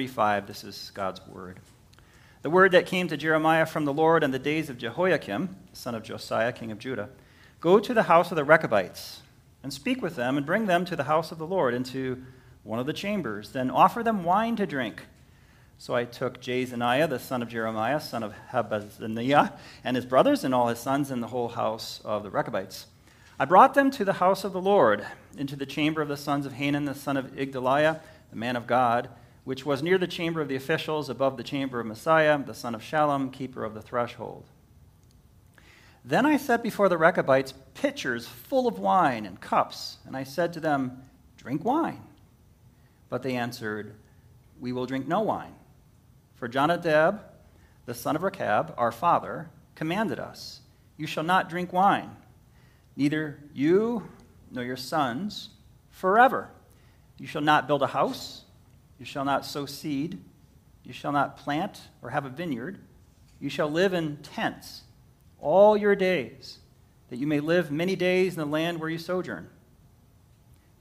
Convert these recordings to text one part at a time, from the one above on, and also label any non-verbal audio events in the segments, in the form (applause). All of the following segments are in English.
35. This is God's word. The word that came to Jeremiah from the Lord in the days of Jehoiakim, son of Josiah, king of Judah Go to the house of the Rechabites and speak with them and bring them to the house of the Lord into one of the chambers. Then offer them wine to drink. So I took Jaazaniah, the son of Jeremiah, son of Habazziniah, and his brothers and all his sons and the whole house of the Rechabites. I brought them to the house of the Lord, into the chamber of the sons of Hanan, the son of Igdaliah, the man of God which was near the chamber of the officials, above the chamber of Maaseiah, the son of Shallum, keeper of the threshold. Then I set before the Rechabites pitchers full of wine and cups, and I said to them, Drink wine. But they answered, We will drink no wine. For Jonadab, the son of Rechab, our father, commanded us, You shall not drink wine, neither you nor your sons, forever. You shall not build a house you shall not sow seed. You shall not plant or have a vineyard. You shall live in tents all your days, that you may live many days in the land where you sojourn.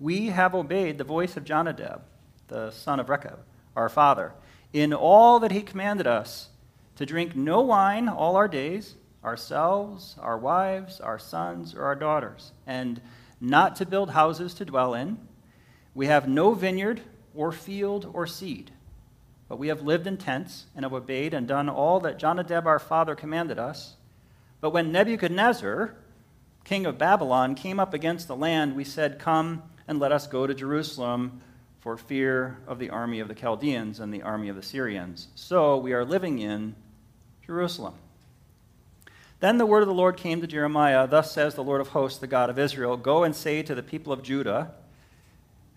We have obeyed the voice of Jonadab, the son of Rechab, our father, in all that he commanded us to drink no wine all our days, ourselves, our wives, our sons, or our daughters, and not to build houses to dwell in. We have no vineyard or field or seed. But we have lived in tents and have obeyed and done all that Jonadab our father commanded us. But when Nebuchadnezzar, king of Babylon, came up against the land, we said, Come and let us go to Jerusalem for fear of the army of the Chaldeans and the army of the Syrians. So we are living in Jerusalem. Then the word of the Lord came to Jeremiah Thus says the Lord of hosts, the God of Israel Go and say to the people of Judah,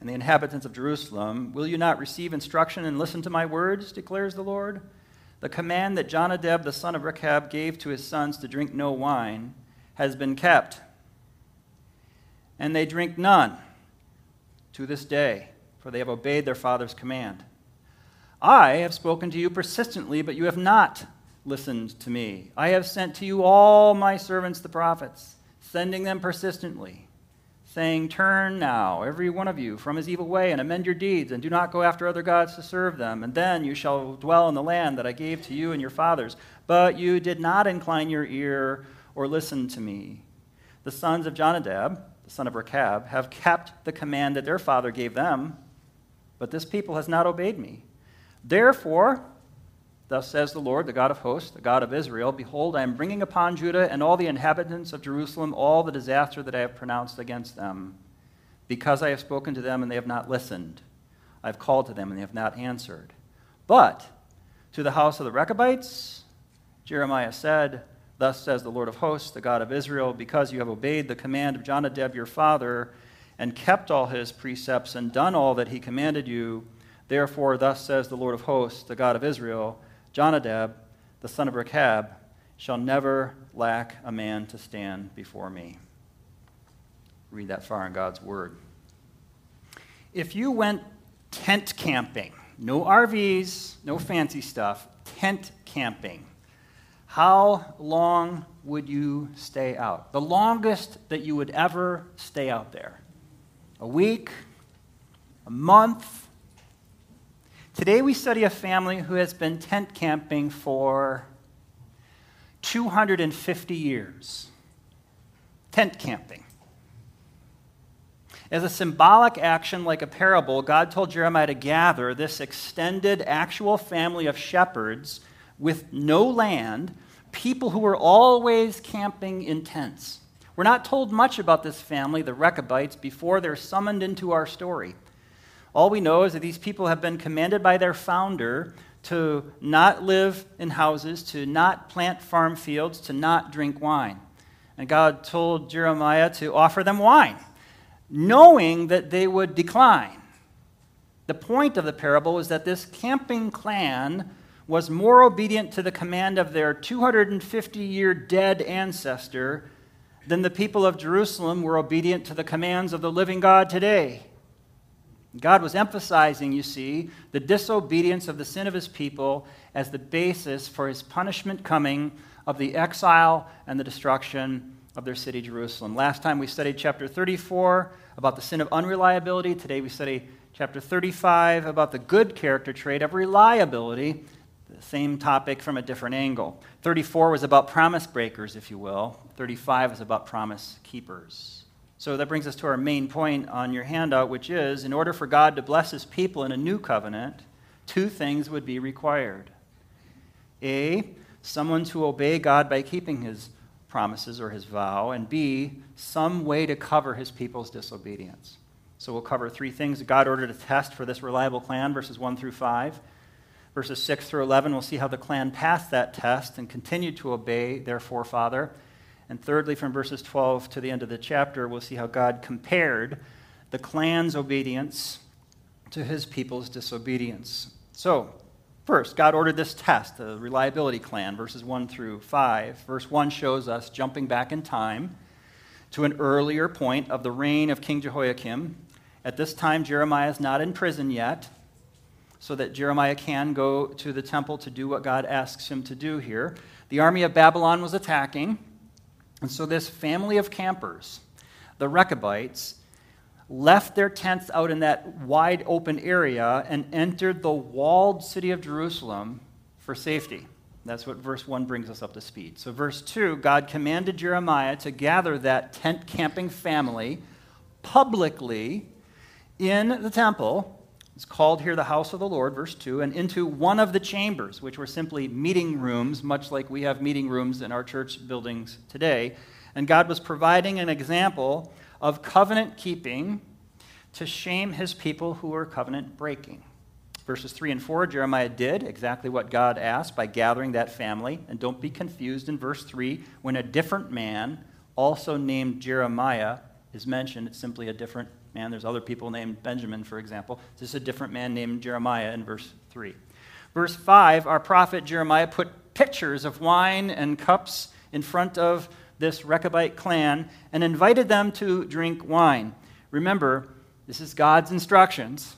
and the inhabitants of Jerusalem, Will you not receive instruction and listen to my words, declares the Lord? The command that Jonadab the son of Rechab gave to his sons to drink no wine has been kept, and they drink none to this day, for they have obeyed their father's command. I have spoken to you persistently, but you have not listened to me. I have sent to you all my servants, the prophets, sending them persistently saying, Turn now, every one of you, from his evil way, and amend your deeds, and do not go after other gods to serve them, and then you shall dwell in the land that I gave to you and your fathers. But you did not incline your ear or listen to me. The sons of Jonadab, the son of Rechab, have kept the command that their father gave them, but this people has not obeyed me. Therefore, Thus says the Lord, the God of hosts, the God of Israel Behold, I am bringing upon Judah and all the inhabitants of Jerusalem all the disaster that I have pronounced against them, because I have spoken to them and they have not listened. I have called to them and they have not answered. But to the house of the Rechabites, Jeremiah said, Thus says the Lord of hosts, the God of Israel, because you have obeyed the command of Jonadab your father, and kept all his precepts, and done all that he commanded you, therefore, thus says the Lord of hosts, the God of Israel, Jonadab, the son of Rechab, shall never lack a man to stand before me. Read that far in God's word. If you went tent camping, no RVs, no fancy stuff, tent camping, how long would you stay out? The longest that you would ever stay out there? A week? A month? Today we study a family who has been tent camping for 250 years. Tent camping. As a symbolic action, like a parable, God told Jeremiah to gather this extended, actual family of shepherds with no land, people who were always camping in tents. We're not told much about this family, the Rechabites, before they're summoned into our story. All we know is that these people have been commanded by their founder to not live in houses, to not plant farm fields, to not drink wine. And God told Jeremiah to offer them wine, knowing that they would decline. The point of the parable is that this camping clan was more obedient to the command of their 250 year dead ancestor than the people of Jerusalem were obedient to the commands of the living God today. God was emphasizing, you see, the disobedience of the sin of his people as the basis for his punishment coming of the exile and the destruction of their city, Jerusalem. Last time we studied chapter 34 about the sin of unreliability. Today we study Chapter 35 about the good character trait of reliability, the same topic from a different angle. 34 was about promise breakers, if you will. 35 is about promise keepers. So that brings us to our main point on your handout, which is in order for God to bless his people in a new covenant, two things would be required. A, someone to obey God by keeping his promises or his vow, and B, some way to cover his people's disobedience. So we'll cover three things that God ordered a test for this reliable clan, verses 1 through 5. Verses 6 through 11, we'll see how the clan passed that test and continued to obey their forefather. And thirdly, from verses 12 to the end of the chapter, we'll see how God compared the clan's obedience to his people's disobedience. So, First, God ordered this test, the reliability clan, verses 1 through 5. Verse 1 shows us jumping back in time to an earlier point of the reign of King Jehoiakim. At this time, Jeremiah is not in prison yet, so that Jeremiah can go to the temple to do what God asks him to do here. The army of Babylon was attacking, and so this family of campers, the Rechabites, left their tents out in that wide open area and entered the walled city of Jerusalem for safety. That's what verse 1 brings us up to speed. So, verse 2 God commanded Jeremiah to gather that tent camping family publicly in the temple. It's called here the house of the Lord, verse 2, and into one of the chambers, which were simply meeting rooms, much like we have meeting rooms in our church buildings today. And God was providing an example of covenant keeping to shame his people who were covenant breaking. Verses 3 and 4, Jeremiah did exactly what God asked by gathering that family. And don't be confused in verse 3 when a different man, also named Jeremiah, is mentioned. It's simply a different man. There's other people named Benjamin, for example. This is a different man named Jeremiah in verse 3. Verse 5, our prophet Jeremiah put pitchers of wine and cups in front of this Rechabite clan and invited them to drink wine. Remember, this is God's instructions,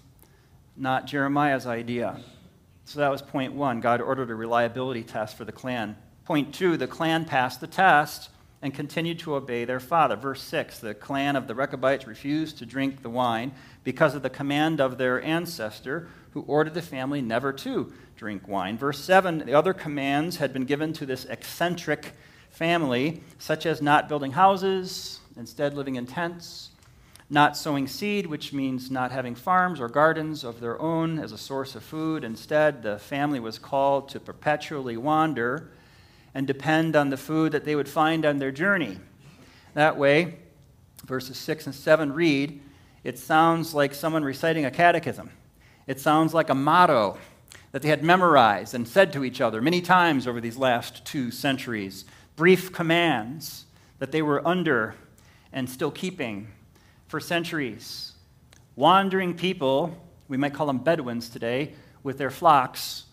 not Jeremiah's idea. So that was point one. God ordered a reliability test for the clan. Point two, the clan passed the test and continued to obey their father. Verse 6 the clan of the Rechabites refused to drink the wine because of the command of their ancestor, who ordered the family never to drink wine. Verse 7 the other commands had been given to this eccentric family, such as not building houses, instead living in tents, not sowing seed, which means not having farms or gardens of their own as a source of food. Instead, the family was called to perpetually wander and depend on the food that they would find on their journey. That way, verses 6 and 7 read, it sounds like someone reciting a catechism. It sounds like a motto that they had memorized and said to each other many times over these last two centuries brief commands that they were under and still keeping for centuries. Wandering people, we might call them Bedouins today, with their flocks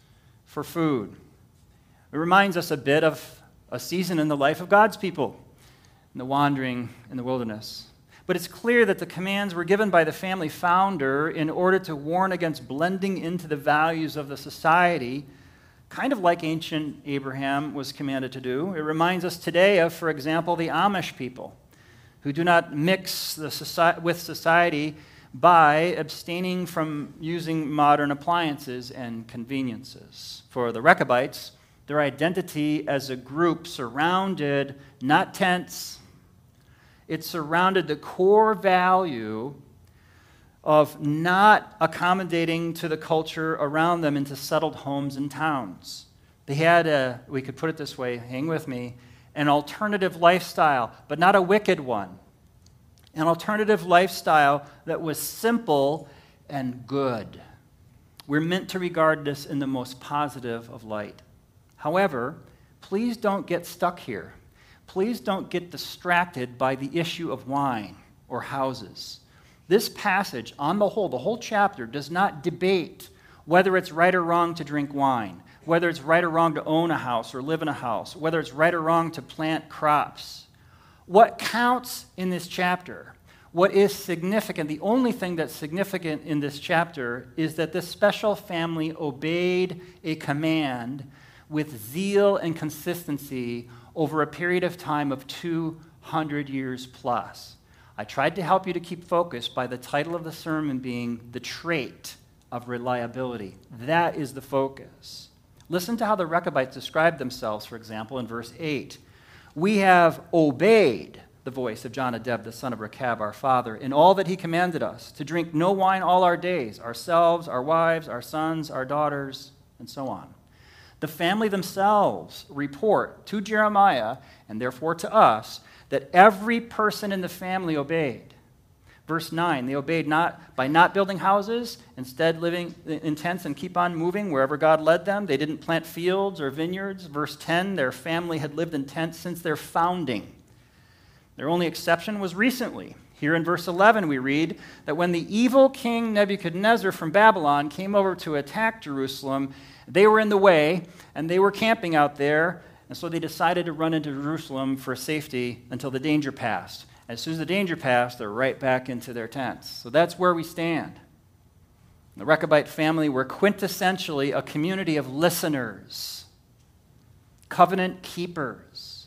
for food. It reminds us a bit of a season in the life of God's people, in the wandering in the wilderness. But it's clear that the commands were given by the family founder in order to warn against blending into the values of the society kind of like ancient Abraham was commanded to do. It reminds us today of, for example, the Amish people who do not mix with society by abstaining from using modern appliances and conveniences. For the Rechabites, their identity as a group surrounded not tents, it surrounded the core value of not accommodating to the culture around them into settled homes and towns. They had a, we could put it this way, hang with me, an alternative lifestyle, but not a wicked one. An alternative lifestyle that was simple and good. We're meant to regard this in the most positive of light. However, please don't get stuck here. Please don't get distracted by the issue of wine or houses. This passage, on the whole, the whole chapter, does not debate whether it's right or wrong to drink wine, whether it's right or wrong to own a house or live in a house, whether it's right or wrong to plant crops. What counts in this chapter, what is significant, the only thing that's significant in this chapter is that this special family obeyed a command with zeal and consistency over a period of time of 200 years plus. I tried to help you to keep focused by the title of the sermon being The Trait of Reliability. That is the focus. Listen to how the Rechabites describe themselves, for example, in verse 8. We have obeyed the voice of Jonadab, the son of Rechab, our father, in all that he commanded us, to drink no wine all our days, ourselves, our wives, our sons, our daughters, and so on. The family themselves report to Jeremiah, and therefore to us, that every person in the family obeyed. Verse 9, they obeyed not by not building houses, instead living in tents and keep on moving wherever God led them. They didn't plant fields or vineyards. Verse 10, their family had lived in tents since their founding. Their only exception was recently. Here in verse 11, we read that when the evil king Nebuchadnezzar from Babylon came over to attack Jerusalem, they were in the way and they were camping out there, and so they decided to run into Jerusalem for safety until the danger passed. As soon as the danger passed, they're right back into their tents. So that's where we stand. The Rechabite family were quintessentially a community of listeners, covenant keepers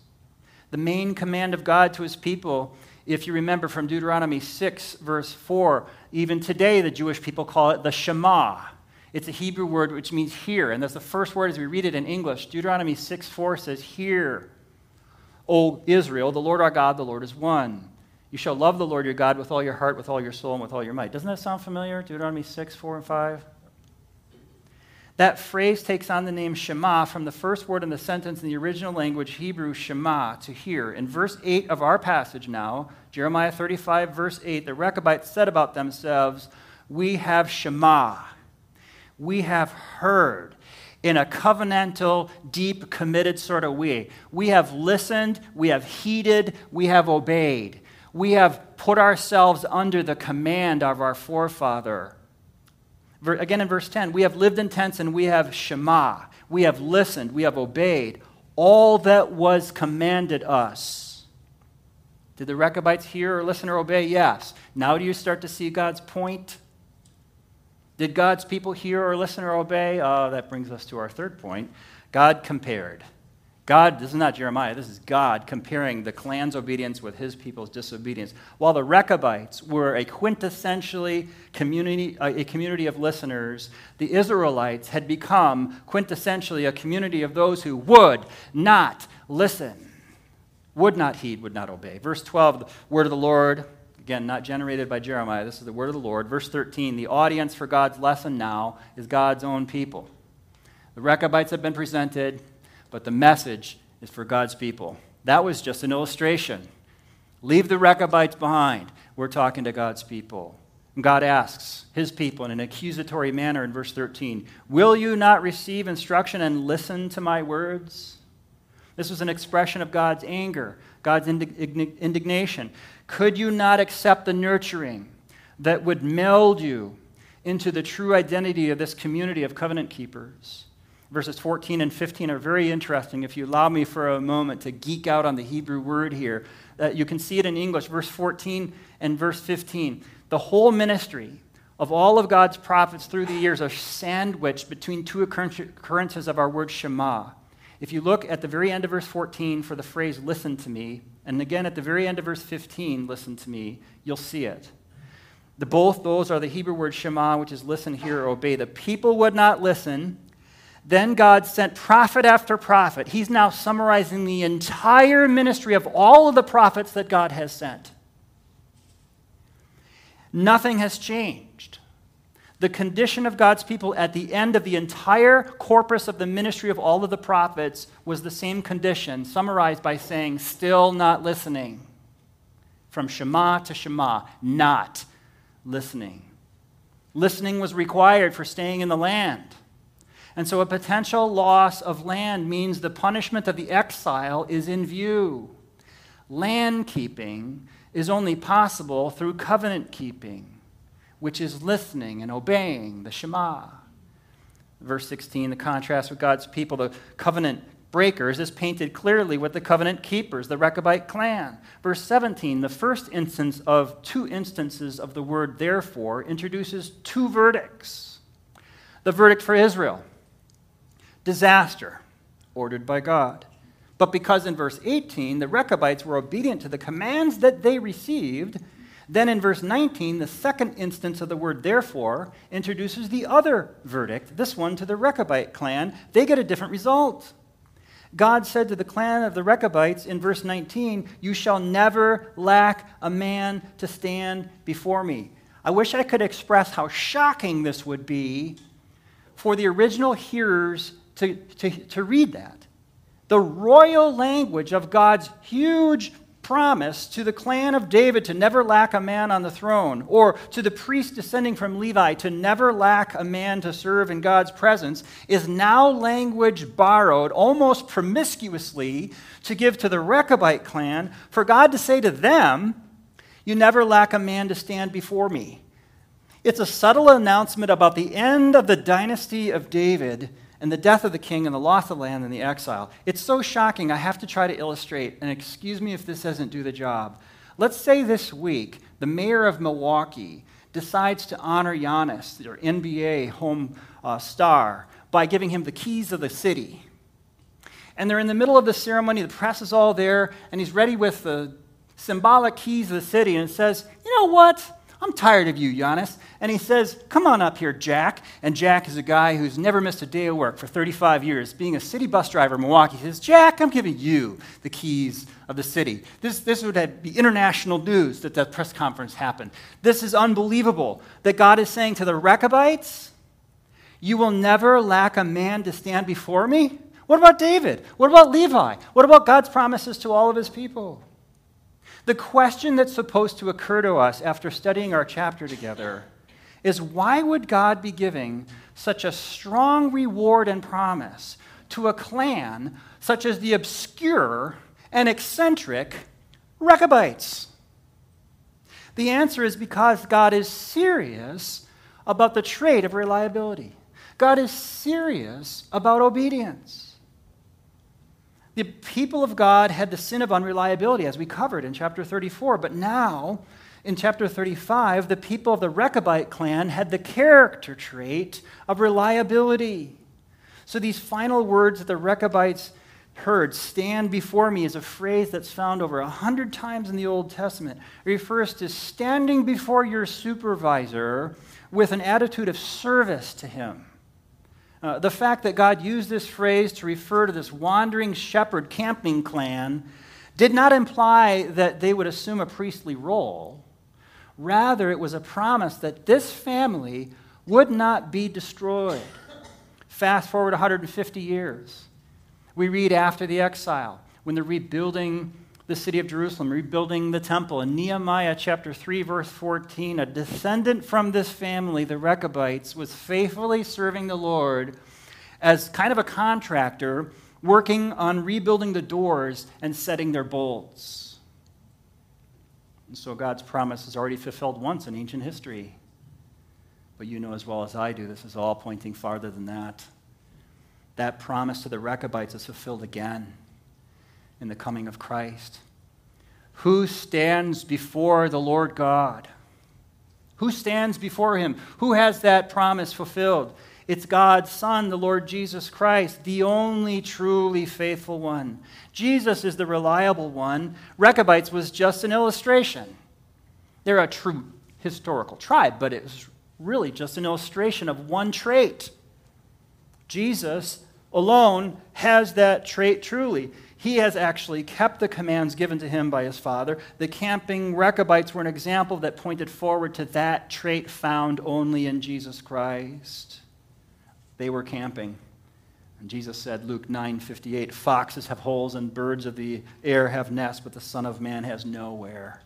the main command of God to his people, if you remember from Deuteronomy 6, verse 4, even today the Jewish people call it the Shema. It's a Hebrew word which means hear, and that's the first word as we read it in English. Deuteronomy 6, 4 says, Hear, O Israel, the Lord our God, the Lord is one. You shall love the Lord your God with all your heart, with all your soul, and with all your might. Doesn't that sound familiar? Deuteronomy 6, 4, and 5? That phrase takes on the name Shema from the first word in the sentence in the original language, Hebrew, Shema, to hear. In verse 8 of our passage now, Jeremiah 35, verse 8, the Rechabites said about themselves, We have Shema. We have heard in a covenantal, deep, committed sort of way. We have listened, we have heeded, we have obeyed. We have put ourselves under the command of our forefather again in verse 10, we have lived in tents and we have Shema. We have listened, we have obeyed all that was commanded us. Did the Rechabites hear or listen or obey? Yes. Now do you start to see God's point? Did God's people hear or listen or obey? Uh, that brings us to our third point. God compared. God, this is not Jeremiah, this is God comparing the clan's obedience with his people's disobedience. While the Rechabites were a quintessentially community, a community of listeners, the Israelites had become quintessentially a community of those who would not listen, would not heed, would not obey. Verse 12, the word of the Lord, again, not generated by Jeremiah, this is the word of the Lord. Verse 13, the audience for God's lesson now is God's own people. The Rechabites have been presented but the message is for God's people. That was just an illustration. Leave the Rechabites behind. We're talking to God's people. God asks his people in an accusatory manner in verse 13 Will you not receive instruction and listen to my words? This was an expression of God's anger, God's indignation. Could you not accept the nurturing that would meld you into the true identity of this community of covenant keepers? verses 14 and 15 are very interesting. If you allow me for a moment to geek out on the Hebrew word here, uh, you can see it in English, verse 14 and verse 15. The whole ministry of all of God's prophets through the years are sandwiched between two occurrences of our word Shema. If you look at the very end of verse 14 for the phrase, listen to me, and again at the very end of verse 15, listen to me, you'll see it. The, both those are the Hebrew word Shema, which is listen, hear, or obey. The people would not listen then God sent prophet after prophet. He's now summarizing the entire ministry of all of the prophets that God has sent. Nothing has changed. The condition of God's people at the end of the entire corpus of the ministry of all of the prophets was the same condition, summarized by saying, still not listening. From Shema to Shema, not listening. Listening was required for staying in the land. And so a potential loss of land means the punishment of the exile is in view. Land keeping is only possible through covenant keeping, which is listening and obeying the Shema. Verse 16, the contrast with God's people, the covenant breakers, is painted clearly with the covenant keepers, the Rechabite clan. Verse 17, the first instance of two instances of the word therefore, introduces two verdicts. The verdict for Israel disaster ordered by God. But because in verse 18 the Rechabites were obedient to the commands that they received, Then in verse 19, the second instance of the word therefore introduces the other verdict, this one to the Rechabite clan. They get a different result. God said to the clan of the Rechabites in verse 19, You shall never lack a man to stand before me. I wish I could express how shocking this would be for the original hearers to, to, to read that. The royal language of God's huge promise to the clan of David to never lack a man on the throne, or to the priest descending from Levi to never lack a man to serve in God's presence, is now language borrowed almost promiscuously to give to the Rechabite clan for God to say to them, You never lack a man to stand before me. It's a subtle announcement about the end of the dynasty of David and the death of the king and the loss of land and the exile. It's so shocking, I have to try to illustrate, and excuse me if this doesn't do the job. Let's say this week the mayor of Milwaukee decides to honor Giannis, their NBA home uh, star, by giving him the keys of the city. And they're in the middle of the ceremony, the press is all there, and he's ready with the symbolic keys of the city, and says, You know what? I'm tired of you, Giannis. And he says, Come on up here, Jack. And Jack is a guy who's never missed a day of work for 35 years, being a city bus driver in Milwaukee. He says, Jack, I'm giving you the keys of the city. This, this would be international news that that press conference happened. This is unbelievable that God is saying to the Rechabites, You will never lack a man to stand before me. What about David? What about Levi? What about God's promises to all of his people? The question that's supposed to occur to us after studying our chapter together is why would God be giving such a strong reward and promise to a clan such as the obscure and eccentric Rechabites? The answer is because God is serious about the trait of reliability. God is serious about obedience. The people of God had the sin of unreliability, as we covered in chapter 34. But now, in chapter 35, the people of the Rechabite clan had the character trait of reliability. So these final words that the Rechabites heard, stand before me, is a phrase that's found over a hundred times in the Old Testament. It refers to standing before your supervisor with an attitude of service to him. Uh, the fact that God used this phrase to refer to this wandering shepherd camping clan did not imply that they would assume a priestly role. Rather, it was a promise that this family would not be destroyed. Fast forward 150 years. We read after the exile, when they're rebuilding the city of Jerusalem, rebuilding the temple. In Nehemiah chapter 3, verse 14, a descendant from this family, the Rechabites, was faithfully serving the Lord as kind of a contractor, working on rebuilding the doors and setting their bolts. And so God's promise is already fulfilled once in ancient history. But you know as well as I do, this is all pointing farther than that. That promise to the Rechabites is fulfilled again in the coming of Christ. Who stands before the Lord God? Who stands before him? Who has that promise fulfilled? It's God's Son, the Lord Jesus Christ, the only truly faithful one. Jesus is the reliable one. Rechabites was just an illustration. They're a true historical tribe, but it was really just an illustration of one trait. Jesus alone has that trait truly he has actually kept the commands given to him by his father. The camping Rechabites were an example that pointed forward to that trait found only in Jesus Christ. They were camping. And Jesus said, Luke 9 58, Foxes have holes and birds of the air have nests, but the Son of Man has nowhere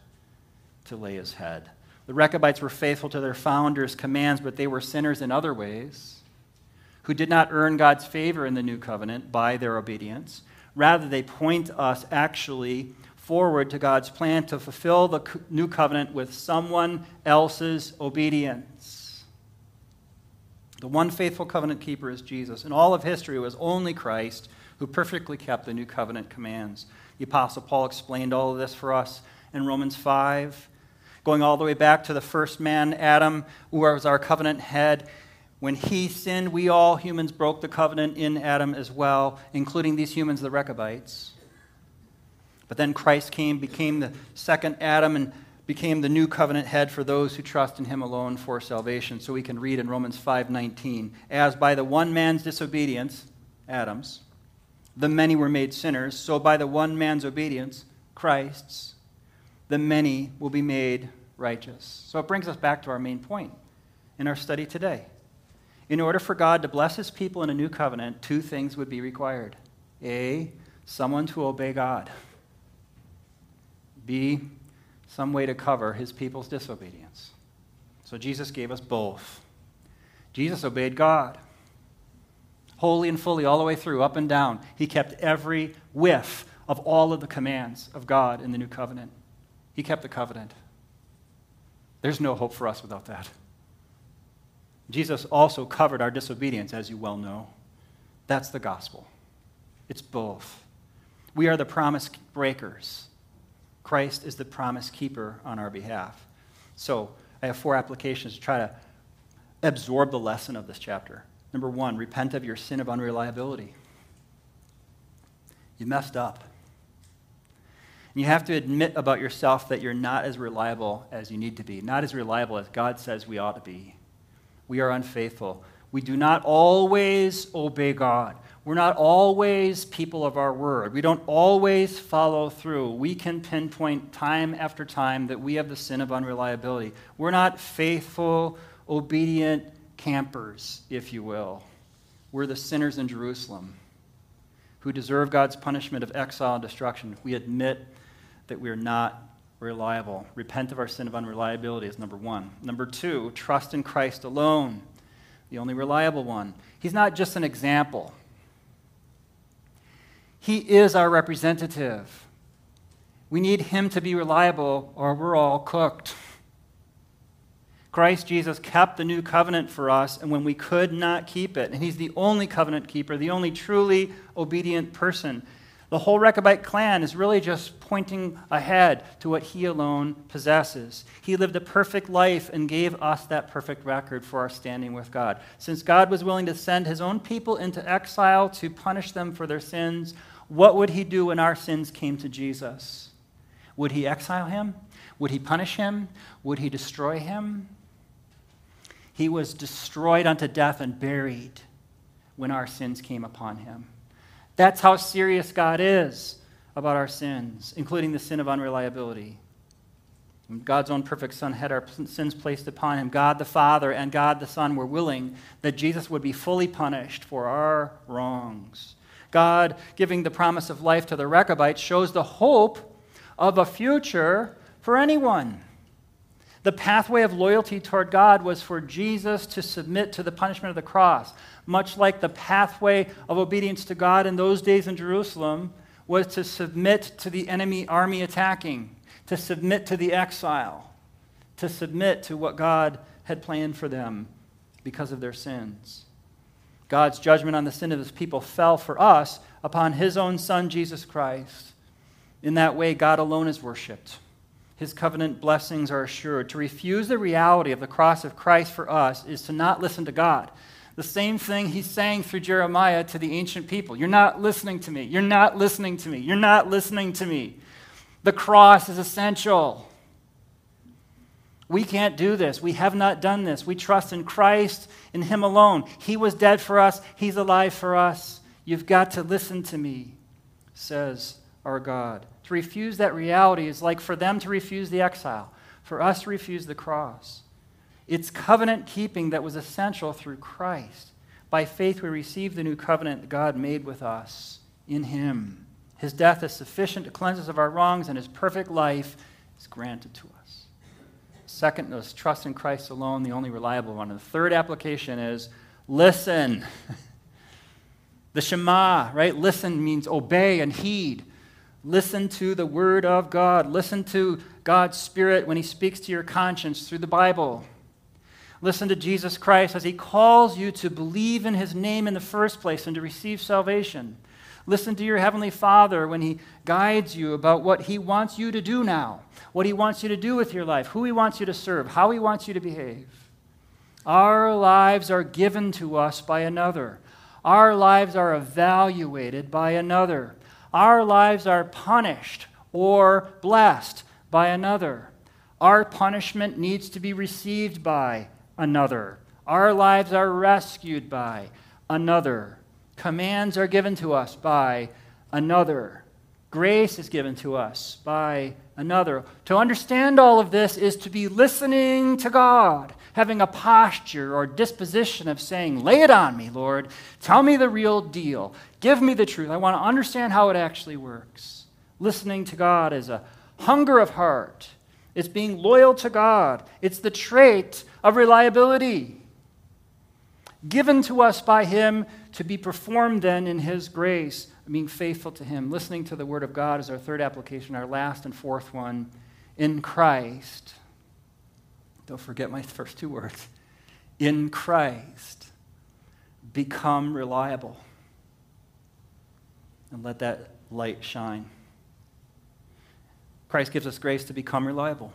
to lay his head. The Rechabites were faithful to their founder's commands, but they were sinners in other ways who did not earn God's favor in the new covenant by their obedience. Rather, they point us actually forward to God's plan to fulfill the new covenant with someone else's obedience. The one faithful covenant keeper is Jesus. In all of history, it was only Christ who perfectly kept the new covenant commands. The Apostle Paul explained all of this for us in Romans 5, going all the way back to the first man, Adam, who was our covenant head. When he sinned, we all humans broke the covenant in Adam as well, including these humans, the Rechabites. But then Christ came, became the second Adam, and became the new covenant head for those who trust in him alone for salvation. So we can read in Romans 5:19, as by the one man's disobedience, Adam's, the many were made sinners, so by the one man's obedience, Christ's, the many will be made righteous. So it brings us back to our main point in our study today. In order for God to bless his people in a new covenant, two things would be required. A, someone to obey God. B, some way to cover his people's disobedience. So Jesus gave us both. Jesus obeyed God wholly and fully, all the way through, up and down. He kept every whiff of all of the commands of God in the new covenant. He kept the covenant. There's no hope for us without that. Jesus also covered our disobedience, as you well know. That's the gospel. It's both. We are the promise breakers. Christ is the promise keeper on our behalf. So, I have four applications to try to absorb the lesson of this chapter. Number one, repent of your sin of unreliability. You messed up. And you have to admit about yourself that you're not as reliable as you need to be, not as reliable as God says we ought to be. We are unfaithful. We do not always obey God. We're not always people of our word. We don't always follow through. We can pinpoint time after time that we have the sin of unreliability. We're not faithful, obedient campers, if you will. We're the sinners in Jerusalem who deserve God's punishment of exile and destruction. We admit that we are not reliable. Repent of our sin of unreliability is number one. Number two, trust in Christ alone, the only reliable one. He's not just an example, He is our representative. We need Him to be reliable, or we're all cooked. Christ Jesus kept the new covenant for us, and when we could not keep it, and He's the only covenant keeper, the only truly obedient person. The whole Rechabite clan is really just pointing ahead to what he alone possesses. He lived a perfect life and gave us that perfect record for our standing with God. Since God was willing to send his own people into exile to punish them for their sins, what would he do when our sins came to Jesus? Would he exile him? Would he punish him? Would he destroy him? He was destroyed unto death and buried when our sins came upon him. That's how serious God is about our sins, including the sin of unreliability. God's own perfect Son had our sins placed upon him. God the Father and God the Son were willing that Jesus would be fully punished for our wrongs. God giving the promise of life to the Rechabites shows the hope of a future for anyone. The pathway of loyalty toward God was for Jesus to submit to the punishment of the cross, much like the pathway of obedience to God in those days in Jerusalem was to submit to the enemy army attacking, to submit to the exile, to submit to what God had planned for them because of their sins. God's judgment on the sin of his people fell for us upon his own Son, Jesus Christ. In that way, God alone is worshiped his covenant blessings are assured. To refuse the reality of the cross of Christ for us is to not listen to God. The same thing he's saying through Jeremiah to the ancient people You're not listening to me. You're not listening to me. You're not listening to me. The cross is essential. We can't do this. We have not done this. We trust in Christ, in Him alone. He was dead for us, He's alive for us. You've got to listen to me, says our God. To refuse that reality is like for them to refuse the exile, for us to refuse the cross. It's covenant keeping that was essential through Christ. By faith, we receive the new covenant that God made with us in Him. His death is sufficient to cleanse us of our wrongs, and His perfect life is granted to us. Second is trust in Christ alone, the only reliable one. And the third application is listen. (laughs) the Shema, right? Listen means obey and heed. Listen to the Word of God. Listen to God's Spirit when He speaks to your conscience through the Bible. Listen to Jesus Christ as He calls you to believe in His name in the first place and to receive salvation. Listen to your Heavenly Father when He guides you about what He wants you to do now, what He wants you to do with your life, who He wants you to serve, how He wants you to behave. Our lives are given to us by another. Our lives are evaluated by another. Our lives are punished or blessed by another. Our punishment needs to be received by another. Our lives are rescued by another. Commands are given to us by another. Grace is given to us by another. To understand all of this is to be listening to God, having a posture or disposition of saying, Lay it on me, Lord. Tell me the real deal. Give me the truth. I want to understand how it actually works. Listening to God is a hunger of heart, it's being loyal to God, it's the trait of reliability given to us by Him to be performed then in His grace, being faithful to Him. Listening to the Word of God is our third application, our last and fourth one. In Christ, don't forget my first two words. In Christ, become reliable. And let that light shine. Christ gives us grace to become reliable.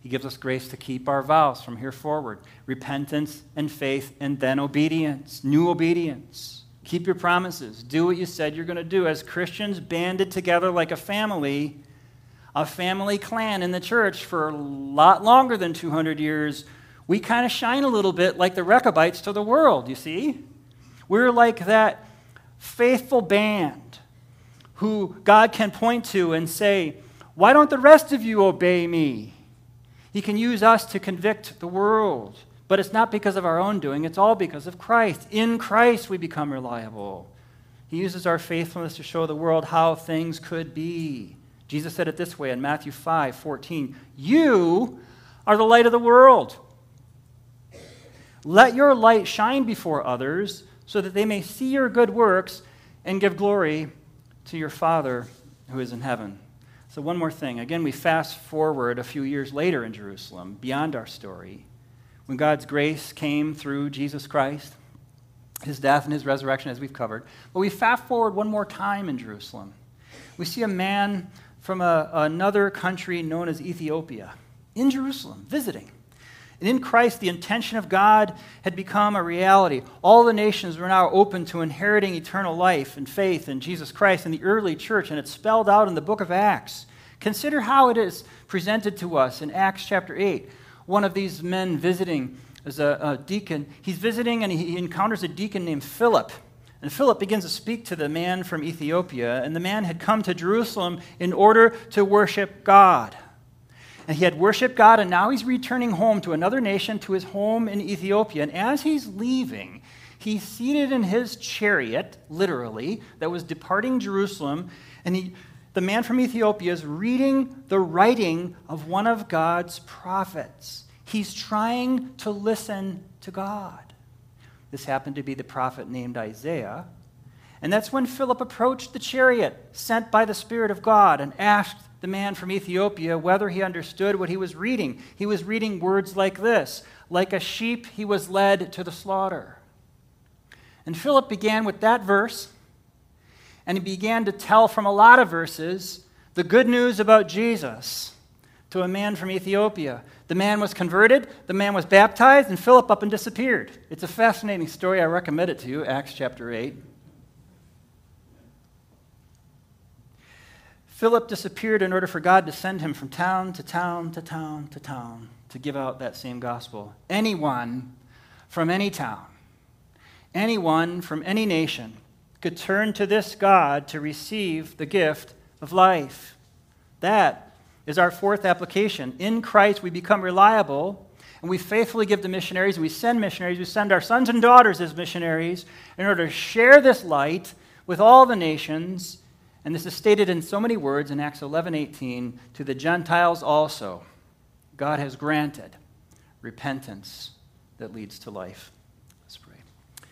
He gives us grace to keep our vows from here forward repentance and faith, and then obedience, new obedience. Keep your promises. Do what you said you're going to do. As Christians banded together like a family, a family clan in the church for a lot longer than 200 years, we kind of shine a little bit like the Rechabites to the world, you see? We're like that faithful band who God can point to and say, Why don't the rest of you obey me? He can use us to convict the world. But it's not because of our own doing, it's all because of Christ. In Christ, we become reliable. He uses our faithfulness to show the world how things could be. Jesus said it this way in Matthew 5 14 You are the light of the world. Let your light shine before others so that they may see your good works and give glory to your Father who is in heaven. So, one more thing. Again, we fast forward a few years later in Jerusalem, beyond our story, when God's grace came through Jesus Christ, his death and his resurrection, as we've covered. But we fast forward one more time in Jerusalem. We see a man from a, another country known as Ethiopia in Jerusalem visiting. And in Christ, the intention of God had become a reality. All the nations were now open to inheriting eternal life and faith in Jesus Christ in the early church, and it's spelled out in the book of Acts. Consider how it is presented to us in Acts chapter 8. One of these men visiting as a, a deacon, he's visiting and he encounters a deacon named Philip. And Philip begins to speak to the man from Ethiopia, and the man had come to Jerusalem in order to worship God. And he had worshiped God, and now he's returning home to another nation, to his home in Ethiopia. And as he's leaving, he's seated in his chariot, literally, that was departing Jerusalem. And he, the man from Ethiopia is reading the writing of one of God's prophets. He's trying to listen to God. This happened to be the prophet named Isaiah. And that's when Philip approached the chariot sent by the Spirit of God and asked the man from Ethiopia whether he understood what he was reading. He was reading words like this Like a sheep, he was led to the slaughter. And Philip began with that verse, and he began to tell from a lot of verses the good news about Jesus to a man from Ethiopia. The man was converted, the man was baptized, and Philip up and disappeared. It's a fascinating story. I recommend it to you, Acts chapter 8. Philip disappeared in order for God to send him from town to town to town to town to give out that same gospel. Anyone from any town, anyone from any nation could turn to this God to receive the gift of life. That is our fourth application. In Christ, we become reliable and we faithfully give to missionaries. We send missionaries. We send our sons and daughters as missionaries in order to share this light with all the nations and this is stated in so many words in Acts 11:18 to the Gentiles also. God has granted repentance that leads to life.